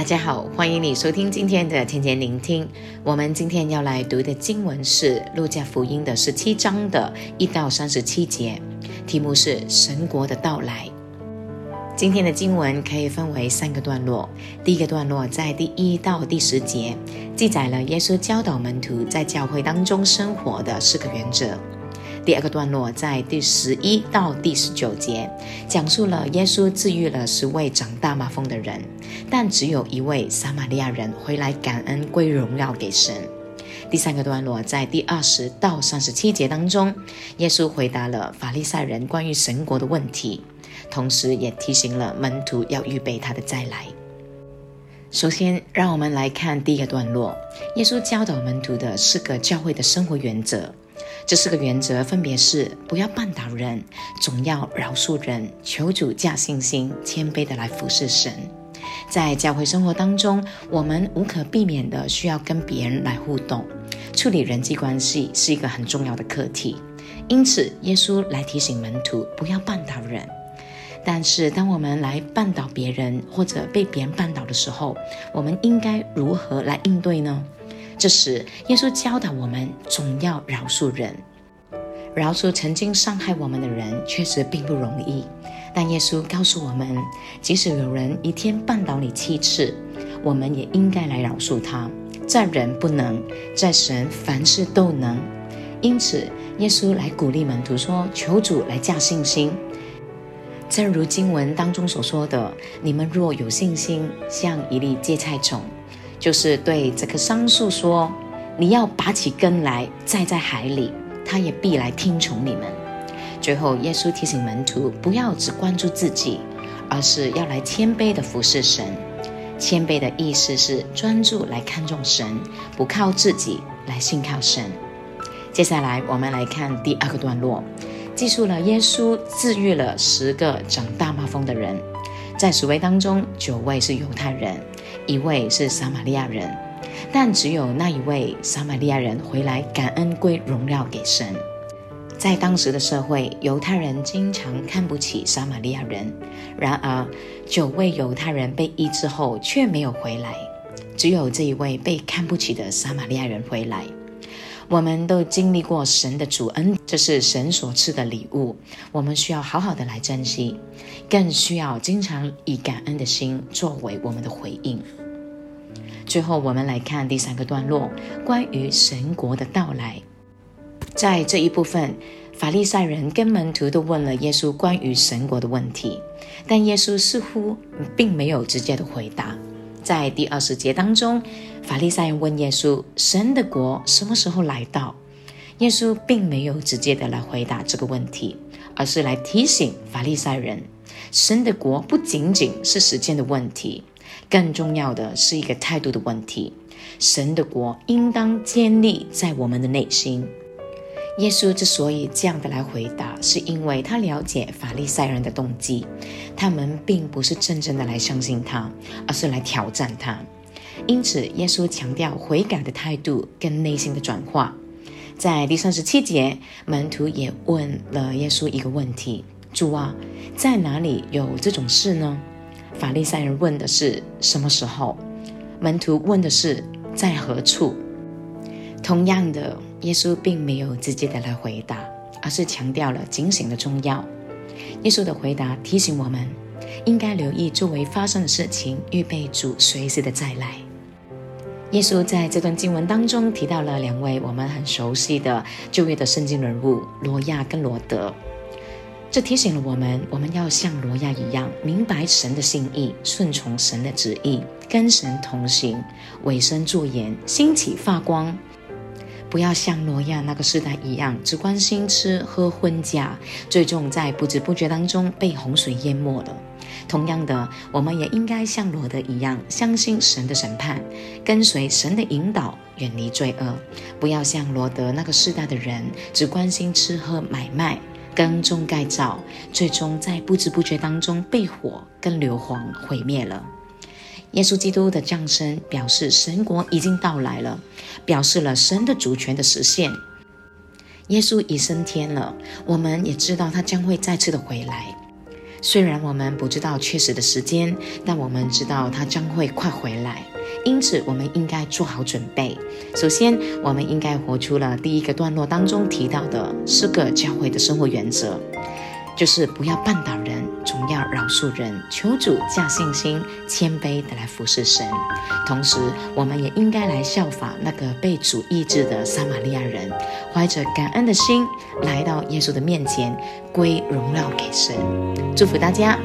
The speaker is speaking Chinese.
大家好，欢迎你收听今天的天天聆听。我们今天要来读的经文是《路加福音》的十七章的一到三十七节，题目是“神国的到来”。今天的经文可以分为三个段落。第一个段落在第一到第十节，记载了耶稣教导门徒在教会当中生活的四个原则。第二个段落在第十一到第十九节，讲述了耶稣治愈了十位长大麻风的人，但只有一位撒玛利亚人回来感恩归荣耀给神。第三个段落在第二十到三十七节当中，耶稣回答了法利赛人关于神国的问题，同时也提醒了门徒要预备他的再来。首先，让我们来看第一个段落，耶稣教导门徒的四个教会的生活原则。这四个原则分别是：不要绊倒人，总要饶恕人，求主加信心，谦卑的来服侍神。在教会生活当中，我们无可避免的需要跟别人来互动，处理人际关系是一个很重要的课题。因此，耶稣来提醒门徒不要绊倒人。但是，当我们来绊倒别人或者被别人绊倒的时候，我们应该如何来应对呢？这时，耶稣教导我们总要饶恕人。饶恕曾经伤害我们的人，确实并不容易。但耶稣告诉我们，即使有人一天绊倒你七次，我们也应该来饶恕他。在人不能，在神凡事都能。因此，耶稣来鼓励门徒说：“求主来加信心。”正如经文当中所说的：“你们若有信心，像一粒芥菜种。”就是对这棵桑树说：“你要拔起根来，栽在海里，它也必来听从你们。”最后，耶稣提醒门徒不要只关注自己，而是要来谦卑的服侍神。谦卑的意思是专注来看重神，不靠自己，来信靠神。接下来，我们来看第二个段落，记述了耶稣治愈了十个长大麻风的人，在十位当中，九位是犹太人。一位是撒玛利亚人，但只有那一位撒玛利亚人回来感恩归荣耀给神。在当时的社会，犹太人经常看不起撒玛利亚人。然而，九位犹太人被医治后却没有回来，只有这一位被看不起的撒玛利亚人回来。我们都经历过神的主恩，这是神所赐的礼物，我们需要好好的来珍惜，更需要经常以感恩的心作为我们的回应。最后，我们来看第三个段落，关于神国的到来。在这一部分，法利赛人跟门徒都问了耶稣关于神国的问题，但耶稣似乎并没有直接的回答。在第二十节当中，法利赛人问耶稣：“神的国什么时候来到？”耶稣并没有直接的来回答这个问题，而是来提醒法利赛人：神的国不仅仅是时间的问题，更重要的是一个态度的问题。神的国应当建立在我们的内心。耶稣之所以这样的来回答，是因为他了解法利赛人的动机，他们并不是真正的来相信他，而是来挑战他。因此，耶稣强调悔改的态度跟内心的转化。在第三十七节，门徒也问了耶稣一个问题：“主啊，在哪里有这种事呢？”法利赛人问的是什么时候，门徒问的是在何处。同样的。耶稣并没有直接的来回答，而是强调了警醒的重要。耶稣的回答提醒我们，应该留意周围发生的事情，预备主随时的再来。耶稣在这段经文当中提到了两位我们很熟悉的旧约的圣经人物罗亚跟罗德，这提醒了我们，我们要像罗亚一样，明白神的心意，顺从神的旨意，跟神同行，委身作盐，兴起发光。不要像挪亚那个时代一样，只关心吃喝婚嫁，最终在不知不觉当中被洪水淹没了。同样的，我们也应该像罗德一样，相信神的审判，跟随神的引导，远离罪恶。不要像罗德那个时代的人，只关心吃喝买卖、耕种盖造，最终在不知不觉当中被火跟硫磺毁灭了。耶稣基督的降生表示神国已经到来了，表示了神的主权的实现。耶稣已升天了，我们也知道他将会再次的回来。虽然我们不知道确实的时间，但我们知道他将会快回来。因此，我们应该做好准备。首先，我们应该活出了第一个段落当中提到的四个教会的生活原则，就是不要绊倒人，总数人，求主加信心，谦卑的来服侍神。同时，我们也应该来效法那个被主医治的撒玛利亚人，怀着感恩的心来到耶稣的面前，归荣耀给神。祝福大家。